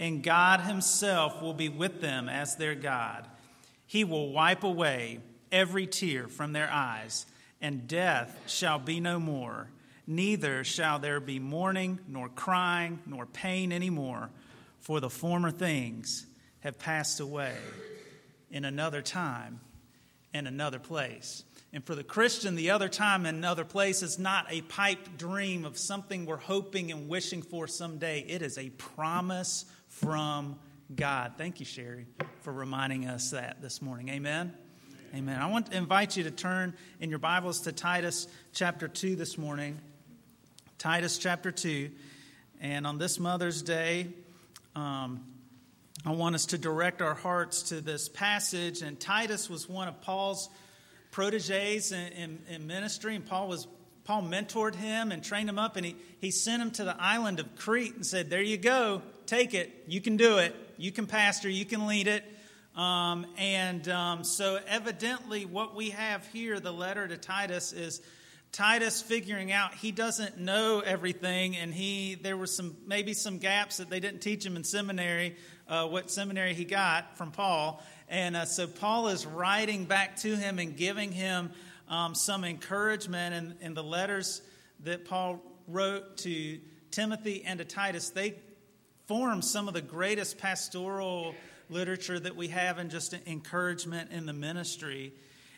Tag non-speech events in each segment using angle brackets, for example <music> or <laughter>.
and God Himself will be with them as their God. He will wipe away every tear from their eyes, and death shall be no more. Neither shall there be mourning, nor crying, nor pain any more, for the former things have passed away in another time and another place. And for the Christian, the other time and another place is not a pipe dream of something we're hoping and wishing for someday. It is a promise from God. Thank you, Sherry, for reminding us that this morning. Amen. Amen. I want to invite you to turn in your Bibles to Titus chapter 2 this morning. Titus chapter 2. And on this Mother's Day, um, I want us to direct our hearts to this passage. And Titus was one of Paul's proteges in, in, in ministry, and Paul was Paul mentored him and trained him up, and he, he sent him to the island of Crete and said, There you go, take it. You can do it. You can pastor. You can lead it. Um, and um, so, evidently, what we have here, the letter to Titus, is Titus figuring out he doesn't know everything, and he there were some maybe some gaps that they didn't teach him in seminary, uh, what seminary he got from Paul, and uh, so Paul is writing back to him and giving him um, some encouragement. And, and the letters that Paul wrote to Timothy and to Titus, they form some of the greatest pastoral literature that we have and just encouragement in the ministry.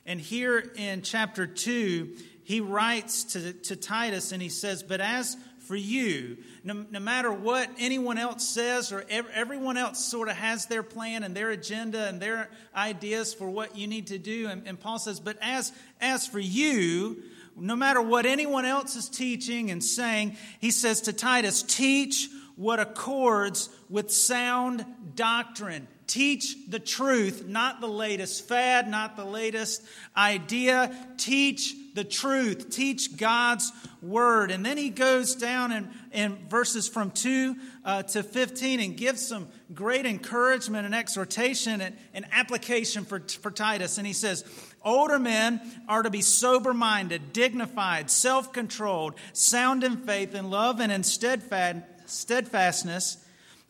And here in chapter 2, he writes to, to Titus and he says, But as for you, no, no matter what anyone else says, or ev- everyone else sort of has their plan and their agenda and their ideas for what you need to do. And, and Paul says, But as, as for you, no matter what anyone else is teaching and saying, he says to Titus, teach what accords with sound doctrine. Teach the truth, not the latest fad, not the latest idea. Teach the truth. Teach God's word. And then he goes down in, in verses from 2 uh, to 15 and gives some great encouragement and exhortation and, and application for, for Titus. And he says, Older men are to be sober minded, dignified, self controlled, sound in faith, in love, and in steadfast steadfastness.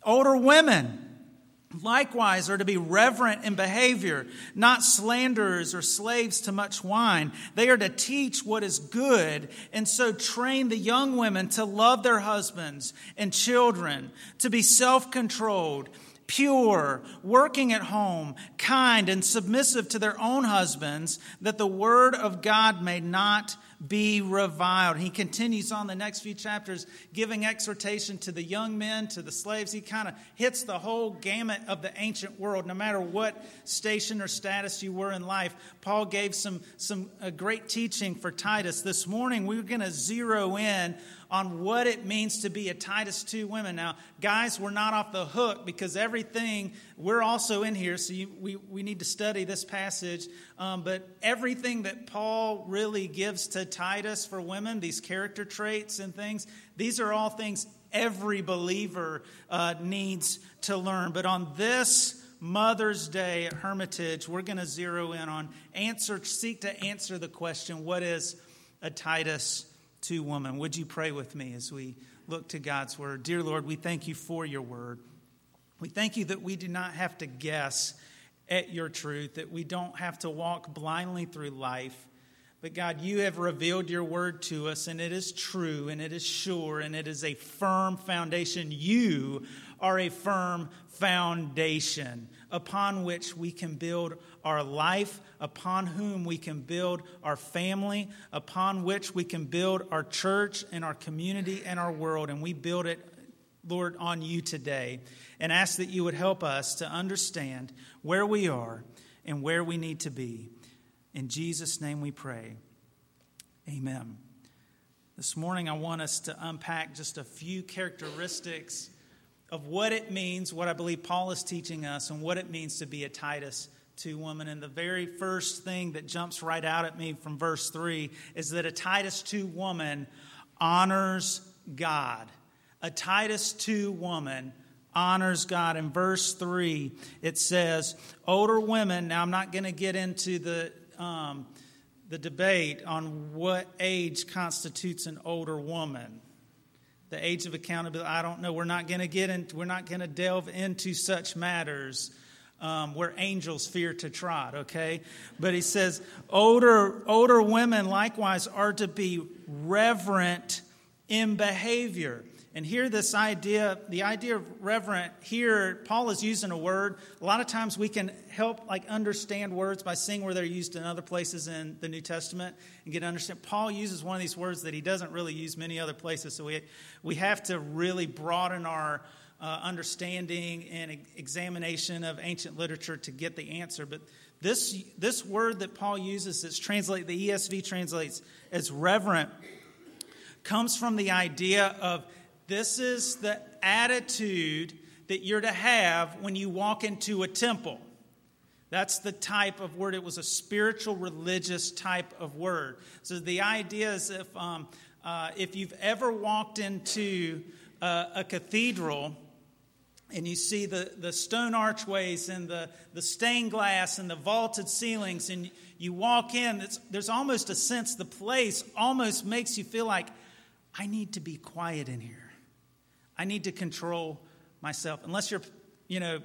Older women, likewise, are to be reverent in behavior, not slanderers or slaves to much wine. They are to teach what is good, and so train the young women to love their husbands and children, to be self controlled pure, working at home, kind, and submissive to their own husbands, that the word of God may not be reviled. He continues on the next few chapters, giving exhortation to the young men, to the slaves. He kind of hits the whole gamut of the ancient world, no matter what station or status you were in life. Paul gave some, some great teaching for Titus. This morning, we're going to zero in on what it means to be a Titus 2 women. Now, guys, we're not off the hook because everything, we're also in here, so you, we, we need to study this passage. Um, but everything that Paul really gives to Titus for women, these character traits and things, these are all things every believer uh, needs to learn. But on this, Mother's Day at Hermitage, we're going to zero in on answer, seek to answer the question what is a Titus to woman. Would you pray with me as we look to God's word? Dear Lord, we thank you for your word. We thank you that we do not have to guess at your truth, that we don't have to walk blindly through life. But God, you have revealed your word to us, and it is true, and it is sure, and it is a firm foundation. You are a firm foundation upon which we can build our life, upon whom we can build our family, upon which we can build our church and our community and our world. And we build it, Lord, on you today. And ask that you would help us to understand where we are and where we need to be. In Jesus' name we pray. Amen. This morning, I want us to unpack just a few characteristics of what it means, what I believe Paul is teaching us, and what it means to be a Titus 2 woman. And the very first thing that jumps right out at me from verse 3 is that a Titus 2 woman honors God. A Titus 2 woman honors God. In verse 3, it says, Older women, now I'm not going to get into the. Um, the debate on what age constitutes an older woman the age of accountability i don't know. We're not going to get into we're not going to delve into such matters um, where angels fear to trot okay? But he says older older women likewise are to be reverent in behavior and here, this idea, the idea of reverent, here, Paul is using a word. A lot of times we can help like understand words by seeing where they're used in other places in the New Testament and get understand. Paul uses one of these words that he doesn't really use many other places. So we, we have to really broaden our uh, understanding and examination of ancient literature to get the answer. But this, this word that Paul uses, that's translate the ESV translates as reverent, comes from the idea of this is the attitude that you're to have when you walk into a temple. That's the type of word. It was a spiritual, religious type of word. So the idea is if, um, uh, if you've ever walked into a, a cathedral and you see the, the stone archways and the, the stained glass and the vaulted ceilings, and you walk in, there's almost a sense the place almost makes you feel like, I need to be quiet in here. I need to control myself. Unless you're, you know,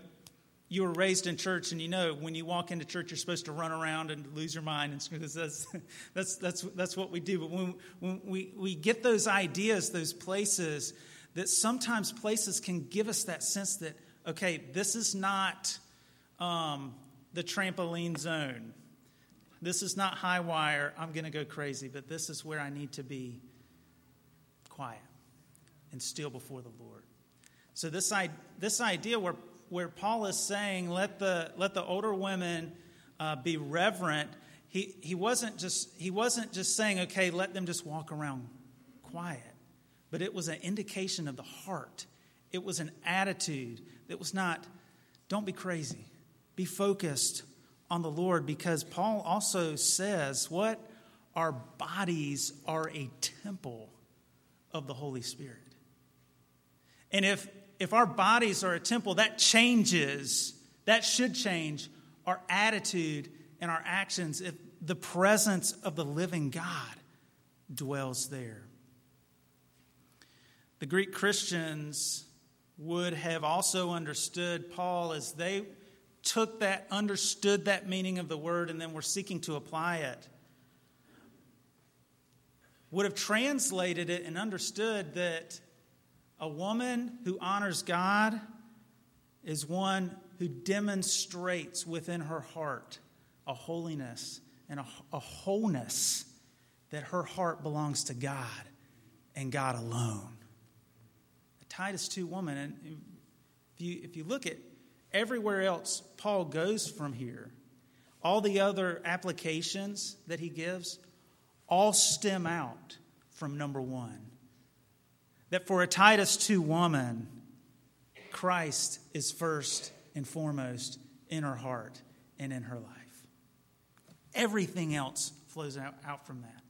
you were raised in church and you know when you walk into church you're supposed to run around and lose your mind and that's, <laughs> that's, that's, that's what we do. But when, when we, we get those ideas those places that sometimes places can give us that sense that okay this is not um, the trampoline zone. This is not high wire. I'm going to go crazy but this is where i need to be quiet and still before the Lord. So this, this idea where, where Paul is saying, let the, let the older women uh, be reverent, he, he, wasn't just, he wasn't just saying, okay, let them just walk around quiet. But it was an indication of the heart. It was an attitude that was not, don't be crazy. Be focused on the Lord because Paul also says, what? Our bodies are a temple of the Holy Spirit. And if, if our bodies are a temple, that changes, that should change our attitude and our actions if the presence of the living God dwells there. The Greek Christians would have also understood Paul as they took that, understood that meaning of the word, and then were seeking to apply it. Would have translated it and understood that a woman who honors God is one who demonstrates within her heart a holiness and a, a, wholeness that her heart belongs to God and God alone. A Titus 2 woman, and if you, if you look at everywhere else Paul goes from here, all the other applications that he gives all stem out from number one that for a Titus 2 woman, Christ is first and foremost in her heart and in her life. Everything else flows out, out from that.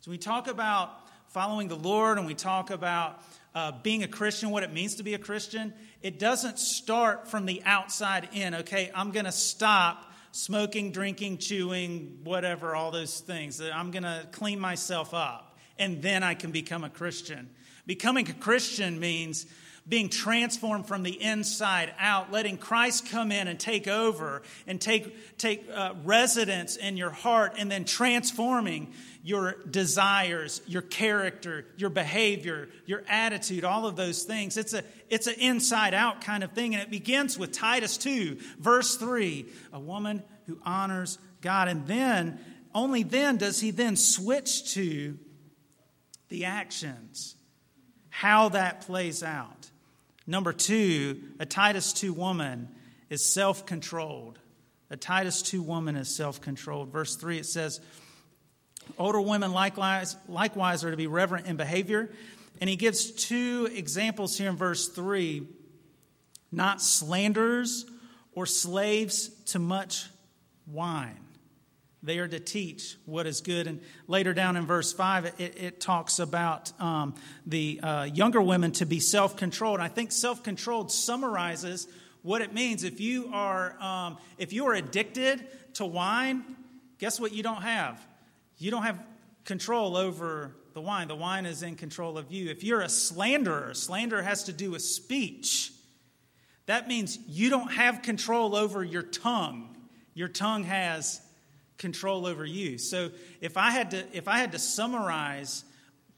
So we talk about following the Lord and we talk about uh, being a Christian, what it means to be a Christian. It doesn't start from the outside in. Okay, I'm going to stop smoking, drinking, chewing, whatever, all those things. I'm going to clean myself up and then I can become a Christian. Becoming a Christian means being transformed from the inside out, letting Christ come in and take over and take, take uh, residence in your heart, and then transforming your desires, your character, your behavior, your attitude, all of those things. It's a it's an inside out kind of thing, and it begins with Titus 2, verse 3, a woman who honors God. And then, only then does he then switch to the actions how that plays out. Number two, a Titus 2 woman is self controlled. A Titus 2 woman is self controlled. Verse 3, it says, Older women likewise, likewise are to be reverent in behavior. And he gives two examples here in verse 3 not slanderers or slaves to much wine. They are to teach what is good. And later down in verse 5, it, it talks about um, the uh, younger women to be self controlled. I think self controlled summarizes what it means. If you, are, um, if you are addicted to wine, guess what you don't have? You don't have control over the wine. The wine is in control of you. If you're a slanderer, slander has to do with speech. That means you don't have control over your tongue. Your tongue has control over you. So if I had to if I had to summarize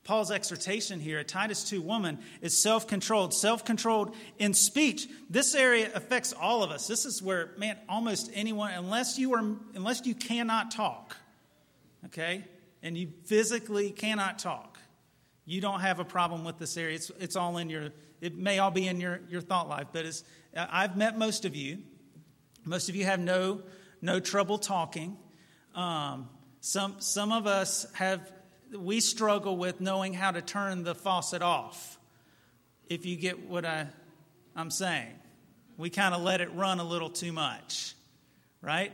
Paul's exhortation here at Titus 2 woman is self-controlled, self-controlled in speech. This area affects all of us. This is where man almost anyone unless you are unless you cannot talk. Okay? And you physically cannot talk. You don't have a problem with this area. It's, it's all in your it may all be in your, your thought life, but it's, uh, I've met most of you. Most of you have no, no trouble talking. Um, some, some of us have, we struggle with knowing how to turn the faucet off, if you get what I, I'm saying. We kind of let it run a little too much, right?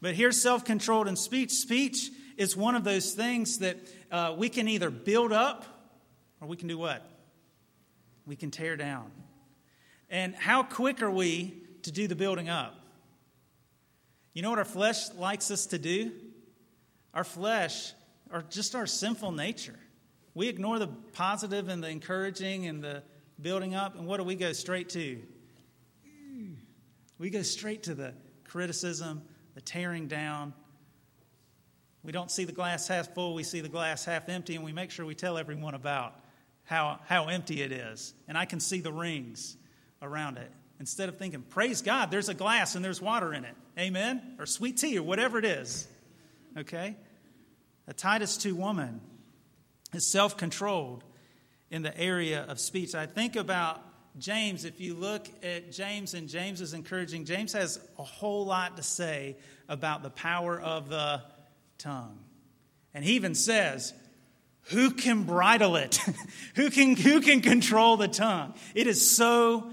But here's self controlled in speech. Speech is one of those things that uh, we can either build up or we can do what? We can tear down. And how quick are we to do the building up? You know what our flesh likes us to do? Our flesh, or just our sinful nature. We ignore the positive and the encouraging and the building up, and what do we go straight to? We go straight to the criticism, the tearing down. We don't see the glass half full, we see the glass half empty, and we make sure we tell everyone about how, how empty it is. And I can see the rings around it. Instead of thinking, praise God, there's a glass and there's water in it. Amen? Or sweet tea or whatever it is. Okay? A Titus 2 woman is self controlled in the area of speech. I think about James. If you look at James and James is encouraging, James has a whole lot to say about the power of the tongue. And he even says, who can bridle it? <laughs> who, can, who can control the tongue? It is so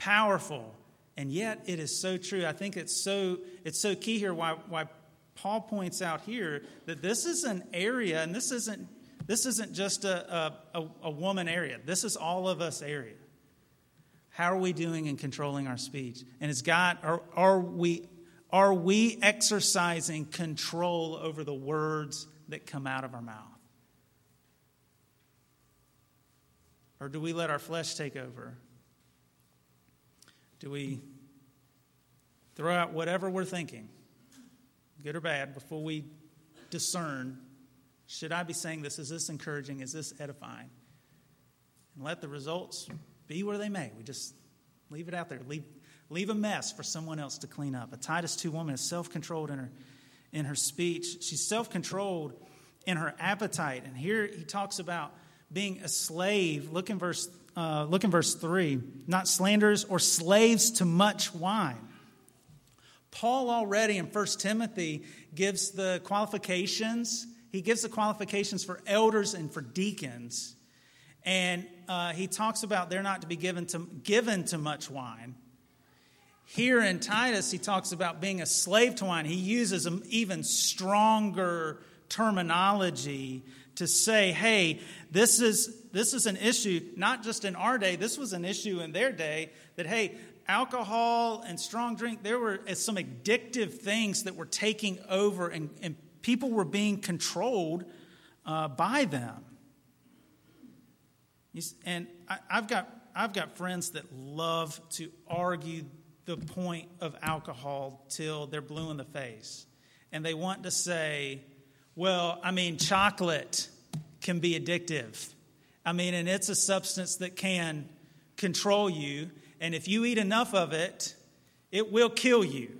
powerful. And yet it is so true. I think it's so, it's so key here why, why Paul points out here that this is an area, and this isn't, this isn't just a, a, a woman area. This is all of us area. How are we doing in controlling our speech? And it's God, are, are, we, are we exercising control over the words that come out of our mouth? Or do we let our flesh take over? Do we throw out whatever we're thinking, good or bad, before we discern should I be saying this? Is this encouraging? Is this edifying? And let the results be where they may. We just leave it out there. Leave, leave a mess for someone else to clean up. A Titus 2 woman is self controlled in her, in her speech, she's self controlled in her appetite. And here he talks about being a slave. Look in verse, uh, look in verse 3. Not slanderers or slaves to much wine. Paul already in 1 Timothy gives the qualifications. He gives the qualifications for elders and for deacons. And uh, he talks about they're not to be given to, given to much wine. Here in Titus, he talks about being a slave to wine. He uses an even stronger terminology to say, hey, this is, this is an issue, not just in our day, this was an issue in their day, that, hey, alcohol and strong drink, there were uh, some addictive things that were taking over, and, and people were being controlled uh, by them. And I, I've, got, I've got friends that love to argue the point of alcohol till they're blue in the face. And they want to say, well, I mean, chocolate can be addictive. I mean, and it's a substance that can control you. And if you eat enough of it, it will kill you.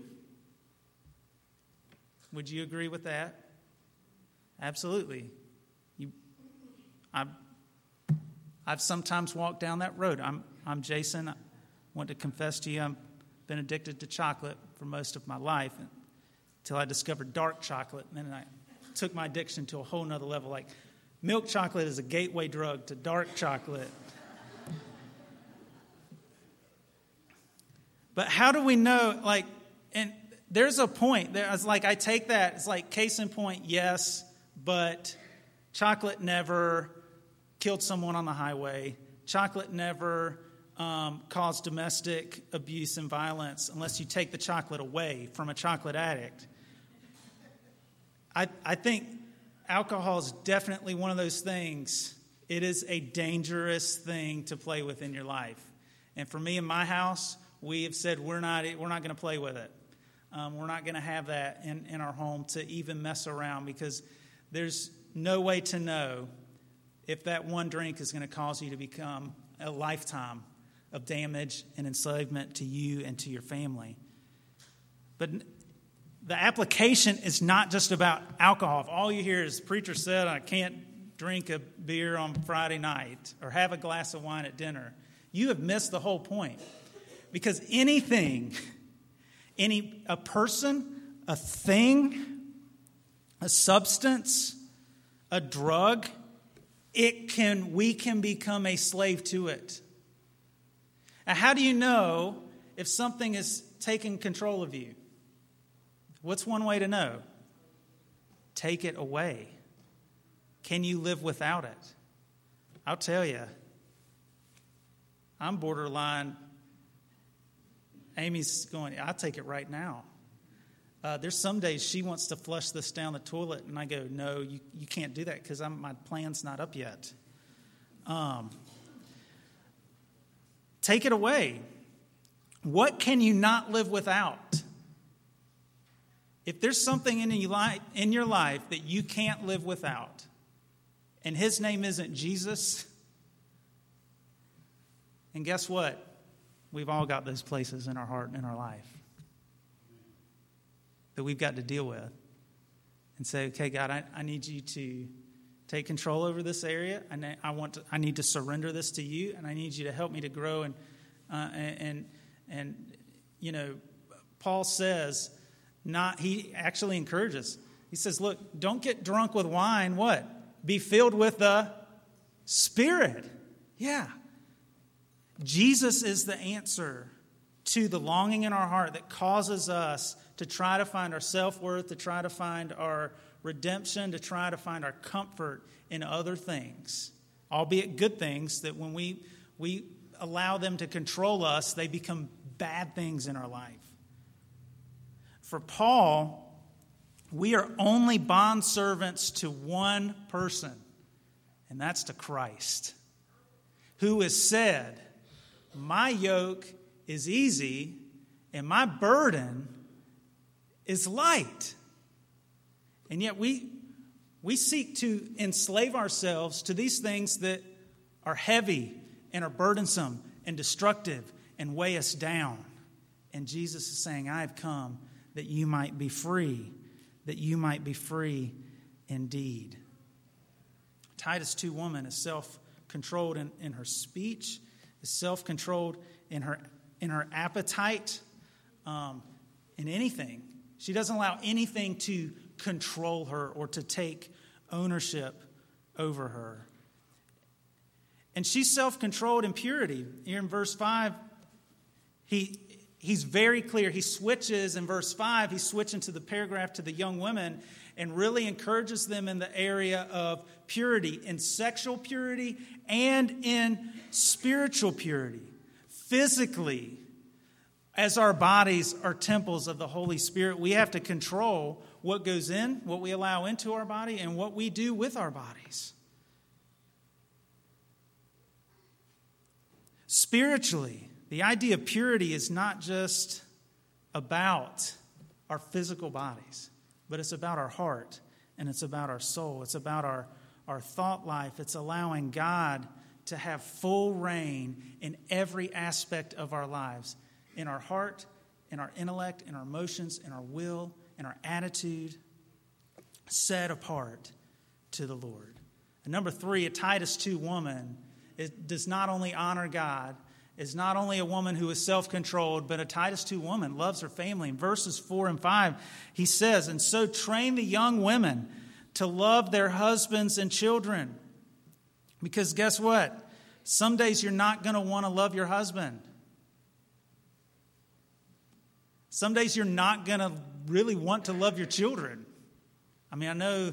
Would you agree with that? Absolutely. You, I, I've sometimes walked down that road. I'm, I'm Jason. I want to confess to you, I've been addicted to chocolate for most of my life until I discovered dark chocolate. And then I took my addiction to a whole nother level. Like, milk chocolate is a gateway drug to dark chocolate. But how do we know? Like, and there's a point. There's like I take that. It's like case in point. Yes, but chocolate never killed someone on the highway. Chocolate never um, caused domestic abuse and violence unless you take the chocolate away from a chocolate addict. I, I think alcohol is definitely one of those things. It is a dangerous thing to play with in your life. And for me in my house, we have said we're not, we're not going to play with it. Um, we're not going to have that in, in our home to even mess around because there's no way to know if that one drink is going to cause you to become a lifetime of damage and enslavement to you and to your family. But the application is not just about alcohol. If all you hear is preacher said, I can't drink a beer on Friday night or have a glass of wine at dinner, you have missed the whole point. Because anything, any a person, a thing, a substance, a drug, it can we can become a slave to it. Now, how do you know if something is taking control of you? What's one way to know? Take it away. Can you live without it? I'll tell you, I'm borderline. Amy's going, I'll take it right now. Uh, there's some days she wants to flush this down the toilet, and I go, No, you, you can't do that because my plan's not up yet. Um, take it away. What can you not live without? If there's something in your life that you can't live without, and his name isn't Jesus, and guess what? We've all got those places in our heart and in our life that we've got to deal with. And say, okay, God, I, I need you to take control over this area. and I, want to, I need to surrender this to you, and I need you to help me to grow. And, uh, and, and, you know, Paul says, not, he actually encourages. He says, look, don't get drunk with wine. What? Be filled with the Spirit. Yeah. Jesus is the answer to the longing in our heart that causes us to try to find our self worth, to try to find our redemption, to try to find our comfort in other things, albeit good things that when we, we allow them to control us, they become bad things in our life. For Paul, we are only bond servants to one person, and that's to Christ, who has said, My yoke is easy and my burden is light. And yet we, we seek to enslave ourselves to these things that are heavy and are burdensome and destructive and weigh us down. And Jesus is saying, I have come that you might be free, that you might be free indeed. Titus 2 woman is self controlled in, in her speech, is self controlled in her, in her appetite, um, in anything. She doesn't allow anything to control her or to take ownership over her. And she's self controlled in purity. Here in verse 5, he, he's very clear. He switches in verse 5, he's switching to the paragraph to the young women and really encourages them in the area of purity, in sexual purity and in spiritual purity. Physically, as our bodies are temples of the Holy Spirit, we have to control what goes in, what we allow into our body, and what we do with our bodies. Spiritually, the idea of purity is not just about our physical bodies, but it's about our heart and it's about our soul. It's about our, our thought life. It's allowing God to have full reign in every aspect of our lives in our heart, in our intellect, in our emotions, in our will, in our attitude, set apart to the Lord. And number three, a Titus 2 woman it does not only honor God, is not only a woman who is self controlled, but a Titus 2 woman, loves her family. In verses 4 and 5, he says, And so train the young women to love their husbands and children. Because guess what? Some days you're not going to want to love your husband. Some days you're not going to really want to love your children. I mean, I know,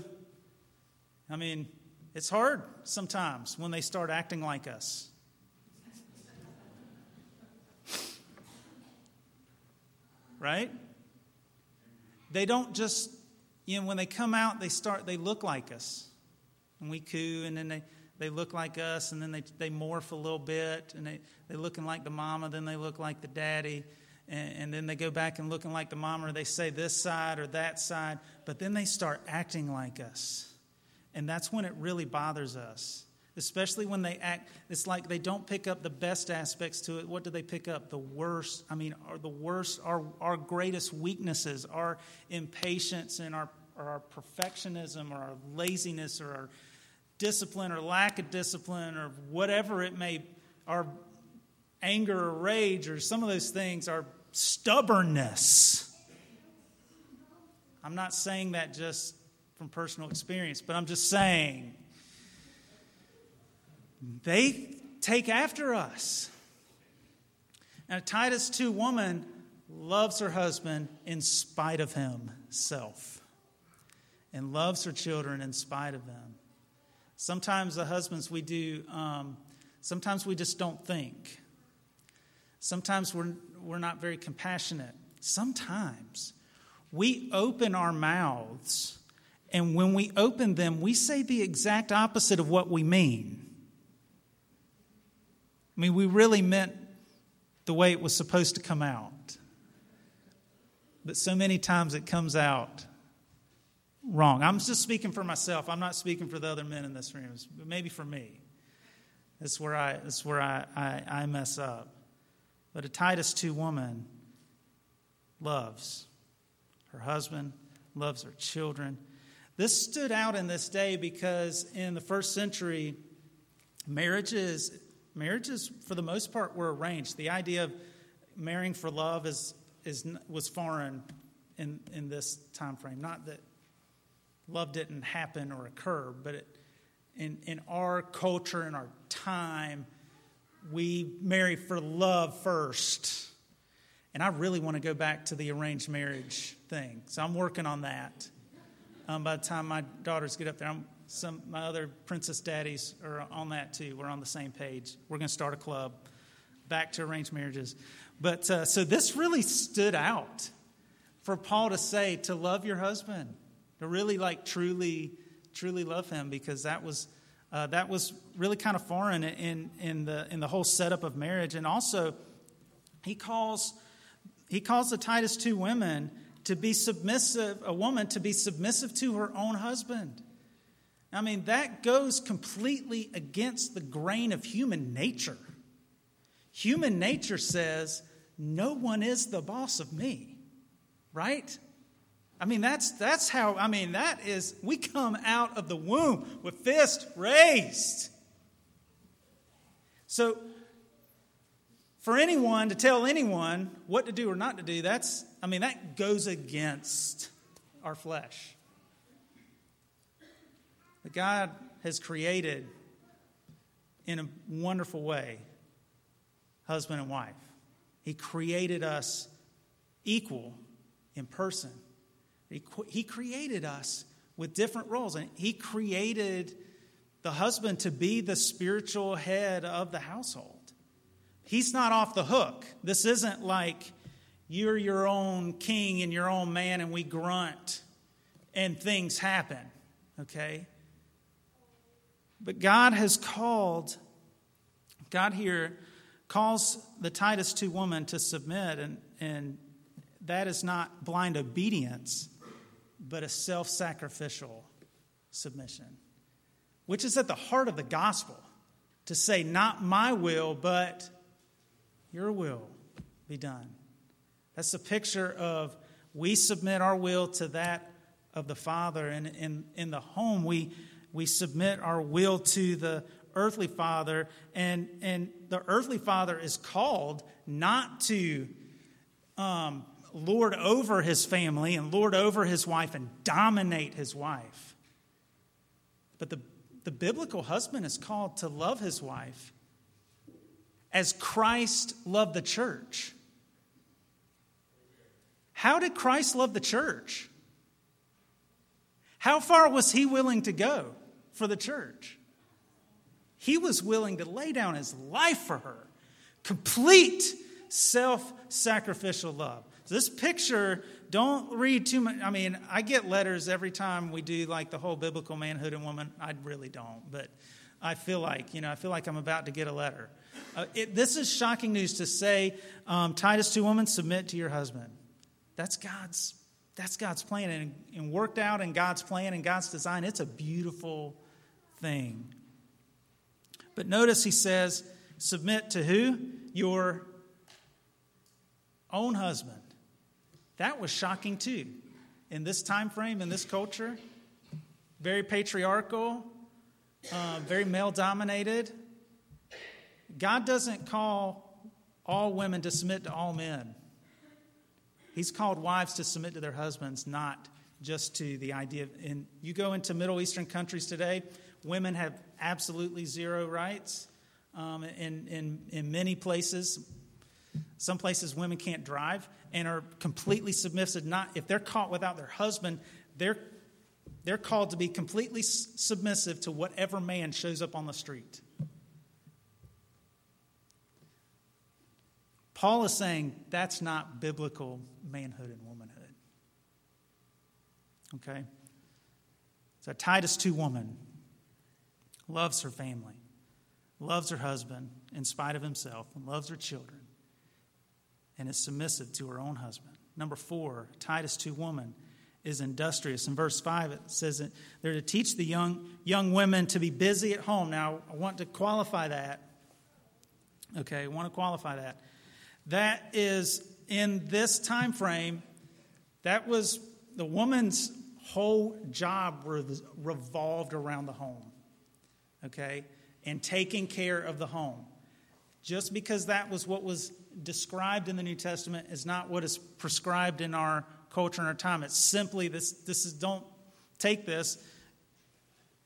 I mean, it's hard sometimes when they start acting like us. Right? They don't just, you know, when they come out, they start, they look like us. And we coo, and then they, they look like us, and then they, they morph a little bit, and they, they're looking like the mama, then they look like the daddy, and, and then they go back and looking like the mama, or they say this side or that side, but then they start acting like us. And that's when it really bothers us especially when they act it's like they don't pick up the best aspects to it. What do they pick up? The worst i mean are the worst our, our greatest weaknesses our impatience and our, or our perfectionism or our laziness or our discipline or lack of discipline or whatever it may our anger or rage or some of those things are stubbornness. I'm not saying that just from personal experience but i'm just saying they take after us. Now, Titus 2 woman loves her husband in spite of himself and loves her children in spite of them. Sometimes the husbands we do, um, sometimes we just don't think. Sometimes we're, we're not very compassionate. Sometimes we open our mouths, and when we open them, we say the exact opposite of what we mean. I mean, we really meant the way it was supposed to come out. But so many times it comes out wrong. I'm just speaking for myself. I'm not speaking for the other men in this room, but maybe for me. That's where I, that's where I, I, I mess up. But a Titus 2 woman loves her husband, loves her children. This stood out in this day because in the first century, marriages marriages, for the most part, were arranged. The idea of marrying for love is, is, was foreign in, in this time frame. Not that love didn't happen or occur, but it, in, in our culture, in our time, we marry for love first. And I really want to go back to the arranged marriage thing. So I'm working on that. Um, by the time my daughters get up there, I'm some my other princess daddies are on that too. We're on the same page. We're going to start a club. Back to arranged marriages, but uh, so this really stood out for Paul to say to love your husband, to really like truly, truly love him, because that was uh, that was really kind of foreign in in the in the whole setup of marriage, and also he calls he calls the Titus two women to be submissive, a woman to be submissive to her own husband. I mean, that goes completely against the grain of human nature. Human nature says, no one is the boss of me, right? I mean, that's, that's how, I mean, that is, we come out of the womb with fist raised. So, for anyone to tell anyone what to do or not to do, that's, I mean, that goes against our flesh that God has created in a wonderful way husband and wife. He created us equal in person. He, he created us with different roles, and He created the husband to be the spiritual head of the household. He's not off the hook. This isn't like you're your own king and your own man, and we grunt and things happen, okay? But God has called, God here calls the Titus 2 woman to submit, and, and that is not blind obedience, but a self sacrificial submission, which is at the heart of the gospel to say, Not my will, but your will be done. That's the picture of we submit our will to that of the Father. And in, in the home, we we submit our will to the earthly father, and, and the earthly father is called not to um, lord over his family and lord over his wife and dominate his wife. But the, the biblical husband is called to love his wife as Christ loved the church. How did Christ love the church? How far was he willing to go for the church? He was willing to lay down his life for her. Complete self sacrificial love. So this picture, don't read too much. I mean, I get letters every time we do like the whole biblical manhood and woman. I really don't, but I feel like, you know, I feel like I'm about to get a letter. Uh, it, this is shocking news to say, um, Titus 2 woman, submit to your husband. That's God's, that's God's plan and, and worked out in God's plan and God's design. It's a beautiful thing. But notice he says, submit to who? Your own husband. That was shocking too. In this time frame, in this culture, very patriarchal, uh, very male dominated. God doesn't call all women to submit to all men. He's called wives to submit to their husbands, not just to the idea. And you go into Middle Eastern countries today, women have absolutely zero rights. Um, in, in, in many places, some places women can't drive and are completely submissive. Not if they're caught without their husband, they're they're called to be completely submissive to whatever man shows up on the street. Paul is saying that's not biblical manhood and womanhood. Okay? So Titus 2 woman loves her family, loves her husband in spite of himself, and loves her children and is submissive to her own husband. Number four, Titus 2 woman is industrious. In verse 5, it says that they're to teach the young, young women to be busy at home. Now, I want to qualify that. Okay, I want to qualify that. That is in this time frame, that was the woman's whole job revolved around the home. Okay? And taking care of the home. Just because that was what was described in the New Testament is not what is prescribed in our culture and our time. It's simply this, this is, don't take this.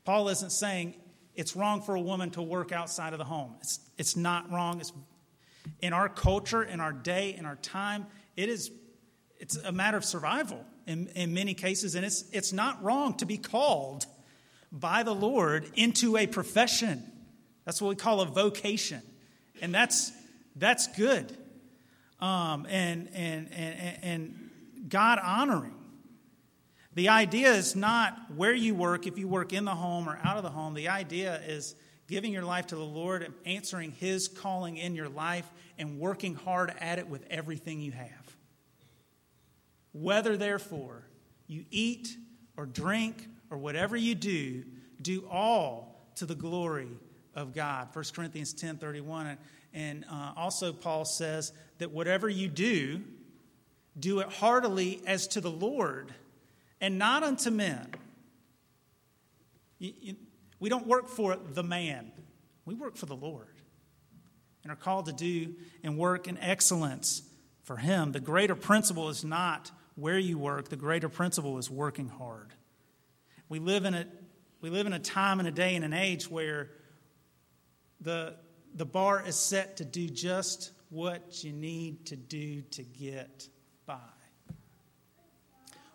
Paul isn't saying it's wrong for a woman to work outside of the home. It's, it's not wrong. It's, in our culture, in our day, in our time, it is it's a matter of survival in, in many cases, and it's, it's not wrong to be called by the Lord into a profession. That's what we call a vocation. And that's, that's good um, and, and, and, and God honoring. The idea is not where you work, if you work in the home or out of the home. The idea is giving your life to the Lord and answering His calling in your life and working hard at it with everything you have. Whether, therefore, you eat or drink or whatever you do, do all to the glory of God. 1 Corinthians 10 31. And uh, also, Paul says that whatever you do, do it heartily as to the Lord and not unto men. You, you, we don't work for the man, we work for the Lord and are called to do and work in excellence for Him. The greater principle is not where you work, the greater principle is working hard. We live in a, we live in a time and a day and an age where the the bar is set to do just what you need to do to get by.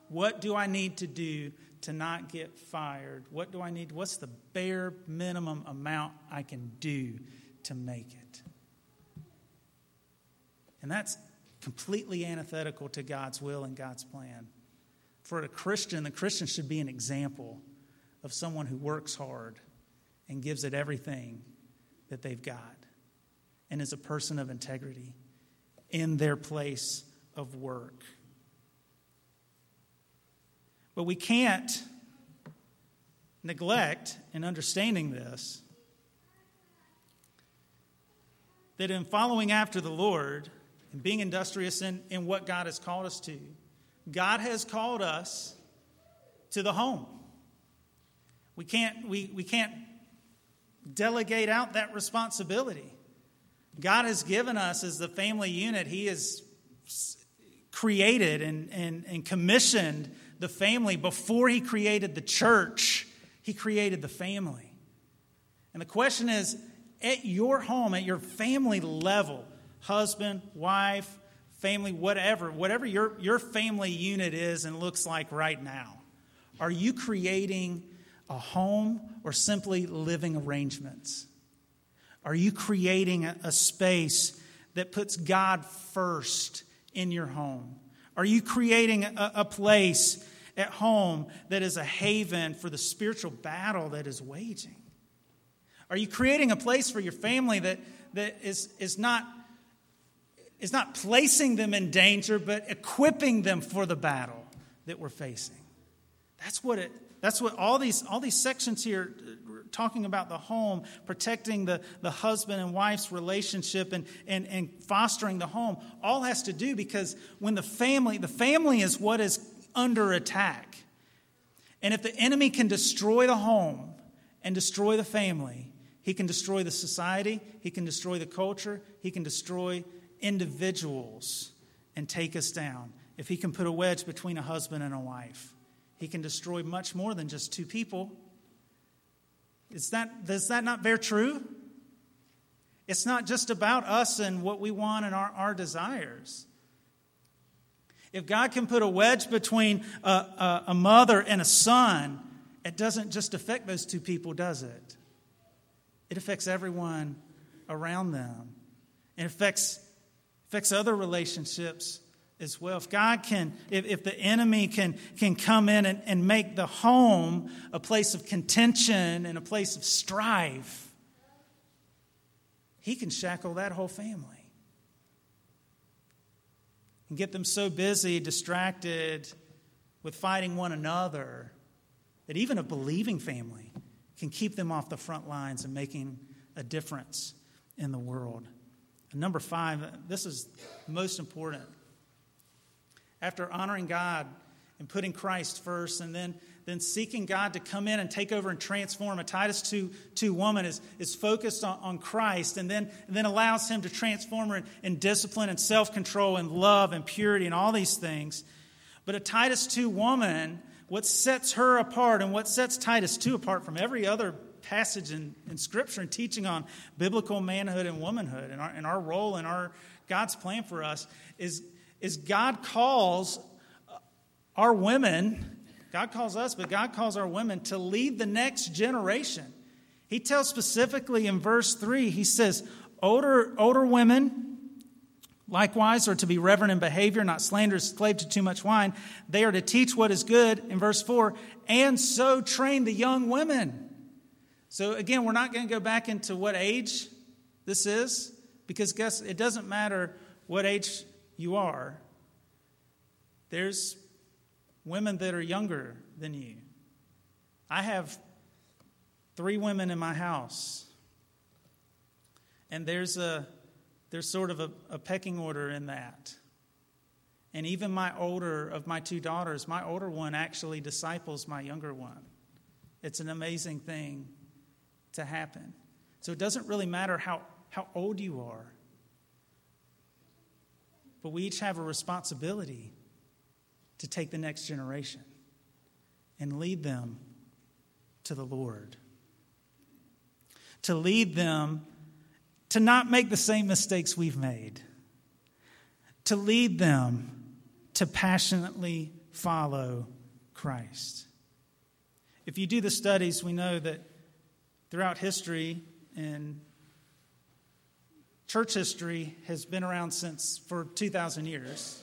What do I need to do to not get fired? What do I need? What's the bare minimum amount I can do to make it? And that's completely antithetical to God's will and God's plan. For a Christian, the Christian should be an example of someone who works hard and gives it everything that they've got and is a person of integrity in their place of work. But we can't neglect in understanding this that in following after the Lord and being industrious in, in what God has called us to, God has called us to the home. We can't, we, we can't delegate out that responsibility. God has given us as the family unit, He has created and, and, and commissioned the family before He created the church. He created the family. And the question is at your home, at your family level, husband, wife, family, whatever, whatever your, your family unit is and looks like right now, are you creating a home or simply living arrangements? Are you creating a, a space that puts God first in your home? Are you creating a, a place at home that is a haven for the spiritual battle that is waging? Are you creating a place for your family that, that is, is, not, is not placing them in danger, but equipping them for the battle that we're facing? That's what it, that's what all these, all these sections here uh, talking about the home, protecting the, the husband and wife's relationship and, and, and fostering the home, all has to do because when the family, the family is what is under attack. And if the enemy can destroy the home and destroy the family, he can destroy the society, he can destroy the culture, he can destroy individuals and take us down. If he can put a wedge between a husband and a wife, he can destroy much more than just two people. Is that, does that not bear true? It's not just about us and what we want and our, our desires. If God can put a wedge between a, a, a mother and a son, it doesn't just affect those two people, does it? It affects everyone around them. It affects, affects other relationships as well. If God can, if, if the enemy can, can come in and, and make the home a place of contention and a place of strife, he can shackle that whole family and get them so busy, distracted with fighting one another, that even a believing family can keep them off the front lines and making a difference in the world. Number five, this is most important after honoring God and putting Christ first and then, then seeking God to come in and take over and transform. A Titus 2, 2 woman is, is focused on, on Christ and then, and then allows him to transform her in, in discipline and self control and love and purity and all these things. But a Titus 2 woman, what sets her apart and what sets Titus 2 apart from every other passage in, in Scripture and teaching on biblical manhood and womanhood and our, and our role and our God's plan for us is is God calls our women, God calls us, but God calls our women to lead the next generation. He tells specifically in verse 3, he says, older, older women likewise are to be reverent in behavior, not slanderous, slave to too much wine. They are to teach what is good, in verse 4, and so train the young women. So again, we're not going to go back into what age this is, because guess it doesn't matter what age you are. There's women that are younger than you. I have three women in my house. And there's a there's sort of a, a pecking order in that. And even my older of my two daughters, my older one actually disciples my younger one. It's an amazing thing to happen. So it doesn't really matter how, how old you are. But we each have a responsibility to take the next generation and lead them to the Lord. To lead them to not make the same mistakes we've made. To lead them to passionately follow Christ. If you do the studies, we know that throughout history and church history has been around since for 2,000 years.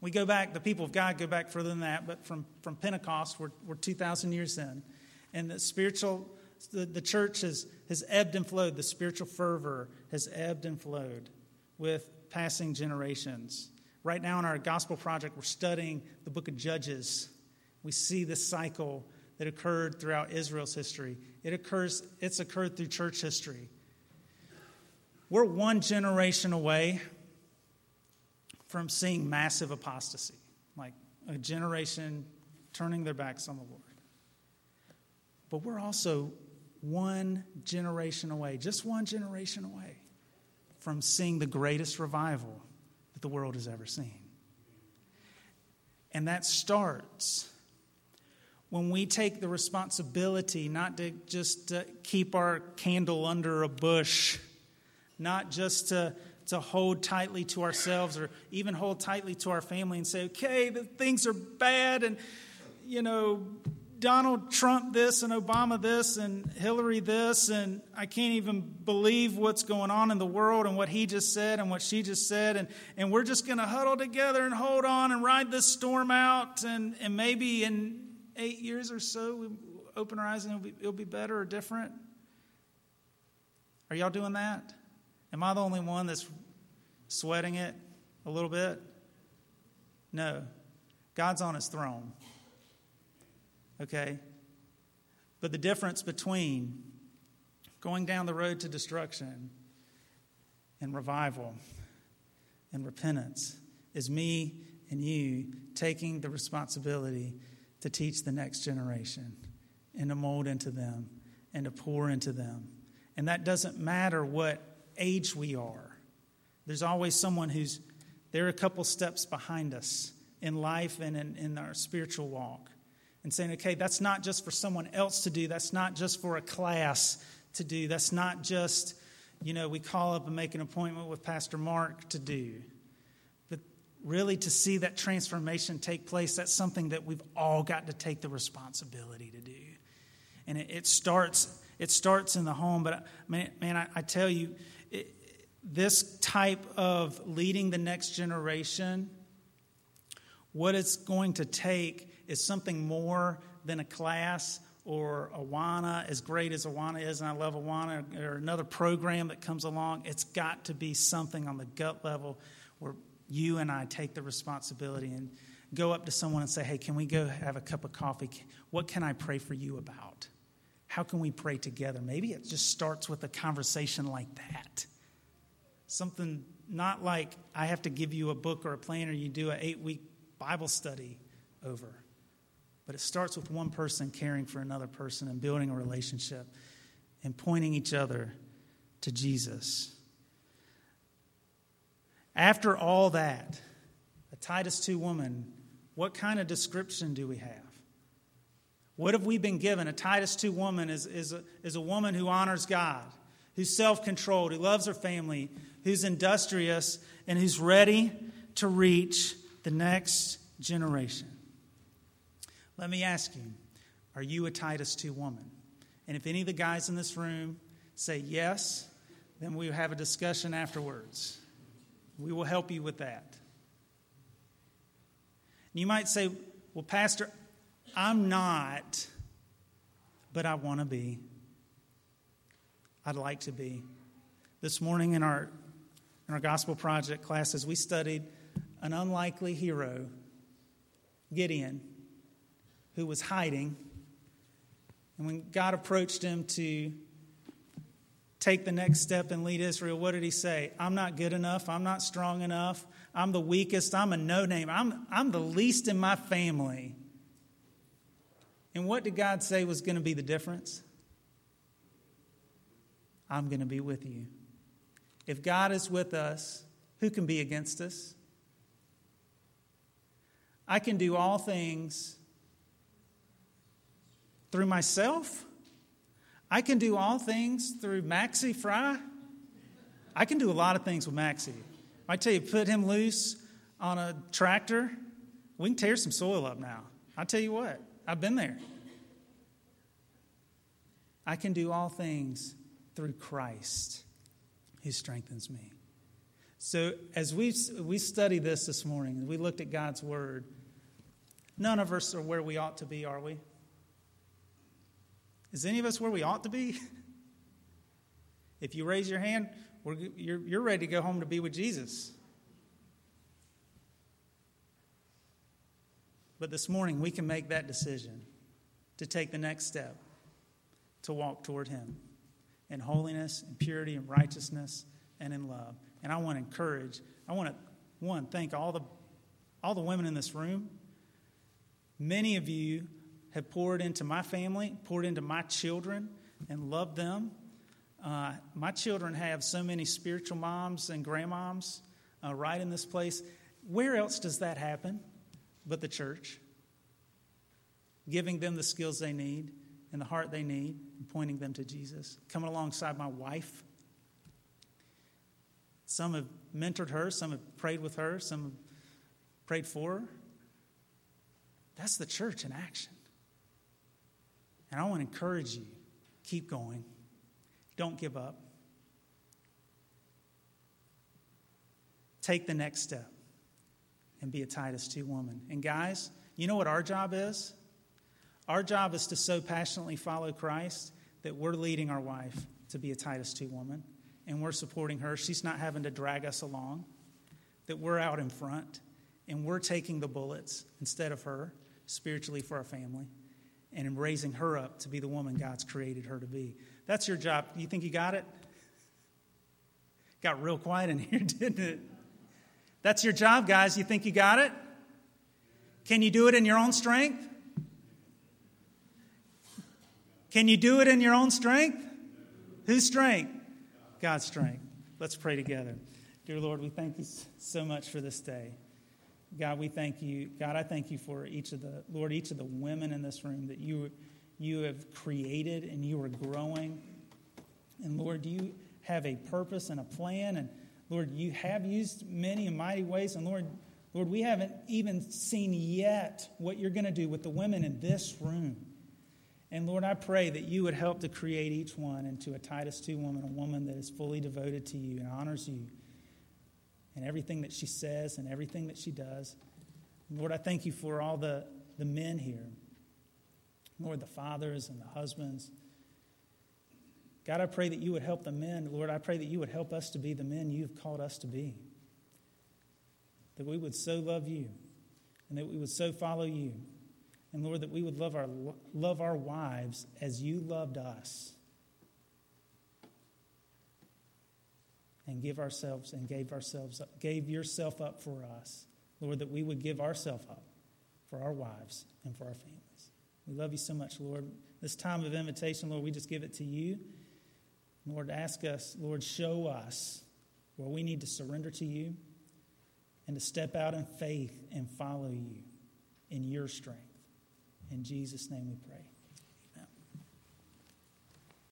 We go back, the people of God go back further than that, but from, from Pentecost, we're, we're 2,000 years in. And the spiritual, the, the church has, has ebbed and flowed. The spiritual fervor has ebbed and flowed with passing generations. Right now in our gospel project, we're studying the book of Judges. We see this cycle that occurred throughout Israel's history. It occurs, it's occurred through church history. We're one generation away from seeing massive apostasy, like a generation turning their backs on the Lord. But we're also one generation away, just one generation away, from seeing the greatest revival that the world has ever seen. And that starts when we take the responsibility not to just uh, keep our candle under a bush not just to, to hold tightly to ourselves or even hold tightly to our family and say, okay, the things are bad and, you know, Donald Trump this and Obama this and Hillary this, and I can't even believe what's going on in the world and what he just said and what she just said. And, and we're just going to huddle together and hold on and ride this storm out. And, and maybe in eight years or so, we open our eyes and it'll be, it'll be better or different. Are y'all doing that? Am I the only one that's sweating it a little bit? No. God's on his throne. Okay? But the difference between going down the road to destruction and revival and repentance is me and you taking the responsibility to teach the next generation and to mold into them and to pour into them. And that doesn't matter what age we are. There's always someone who's, they're a couple steps behind us in life and in, in our spiritual walk and saying, okay, that's not just for someone else to do, that's not just for a class to do, that's not just, you know, we call up and make an appointment with Pastor Mark to do. Really, to see that transformation take place, that's something that we've all got to take the responsibility to do. And it, it starts. It starts in the home, but man, man I, I tell you, it, this type of leading the next generation, what it's going to take is something more than a class or Awana, as great as Awana is, and I love Awana, or another program that comes along. It's got to be something on the gut level where you and I take the responsibility and go up to someone and say, Hey, can we go have a cup of coffee? What can I pray for you about? How can we pray together? Maybe it just starts with a conversation like that. Something not like I have to give you a book or a plan or you do an eight week Bible study over. But it starts with one person caring for another person and building a relationship and pointing each other to Jesus. After all that, a Titus 2 woman, what kind of description do we have? What have we been given? A Titus 2 woman is, is, a, is a woman who honors God, who's self controlled, who loves her family, who's industrious, and who's ready to reach the next generation. Let me ask you are you a Titus 2 woman? And if any of the guys in this room say yes, then we have a discussion afterwards. We will help you with that. You might say, well, Pastor, I'm not, but I want to be. I'd like to be. This morning in our, in our gospel project classes, we studied an unlikely hero, Gideon who was hiding. And when God approached him to take the next step and lead Israel, what did he say? I'm not good enough. I'm not strong enough. I'm the weakest. I'm a no name. I'm, I'm the least in my family. And what did God say was going to be the difference? I'm going to be with you. If God is with us, who can be against us? I can do all things through myself. I can do all things through Maxie Fry. I can do a lot of things with Maxie. I tell you, put him loose on a tractor, we can tear some soil up now. I tell you what, I've been there. I can do all things through Christ who strengthens me. So, as we, we study this this morning, we looked at God's Word, none of us are where we ought to be, are we? Is any of us where we ought to be? If you raise your hand, you're, you're ready to go home to be with Jesus. But this morning, we can make that decision to take the next step to walk toward Him in holiness, in purity, in righteousness, and in love. And I want to encourage, I want to, one, thank all the, all the women in this room. Many of you have poured into my family, poured into my children, and loved them. Uh, my children have so many spiritual moms and grandmoms uh, right in this place. Where else does that happen but the church? Giving them the skills they need and the heart they need, and pointing them to Jesus. Coming alongside my wife. Some have mentored her, some have prayed with her, some have prayed for her. That's the church in action. And I want to encourage you keep going, don't give up. Take the next step and be a Titus 2 woman. And guys, you know what our job is? Our job is to so passionately follow Christ that we're leading our wife to be a Titus 2 woman and we're supporting her. She's not having to drag us along, that we're out in front and we're taking the bullets instead of her spiritually for our family and in raising her up to be the woman God's created her to be. That's your job. You think you got it? Got real quiet in <laughs> here, didn't it? That's your job, guys. You think you got it? Can you do it in your own strength? Can you do it in your own strength? Whose strength? God's strength. Let's pray together. Dear Lord, we thank you so much for this day. God, we thank you. God, I thank you for each of the, Lord, each of the women in this room that you, you have created and you are growing. And Lord, you have a purpose and a plan. And Lord, you have used many and mighty ways. And Lord, Lord, we haven't even seen yet what you're going to do with the women in this room. And Lord, I pray that you would help to create each one into a Titus 2 woman, a woman that is fully devoted to you and honors you and everything that she says and everything that she does. Lord, I thank you for all the, the men here. Lord, the fathers and the husbands. God, I pray that you would help the men. Lord, I pray that you would help us to be the men you've called us to be. That we would so love you and that we would so follow you. And Lord, that we would love our, love our wives as you loved us. And give ourselves and gave ourselves up, gave yourself up for us. Lord, that we would give ourselves up for our wives and for our families. We love you so much, Lord. This time of invitation, Lord, we just give it to you. Lord, ask us, Lord, show us where we need to surrender to you and to step out in faith and follow you in your strength. In Jesus' name we pray.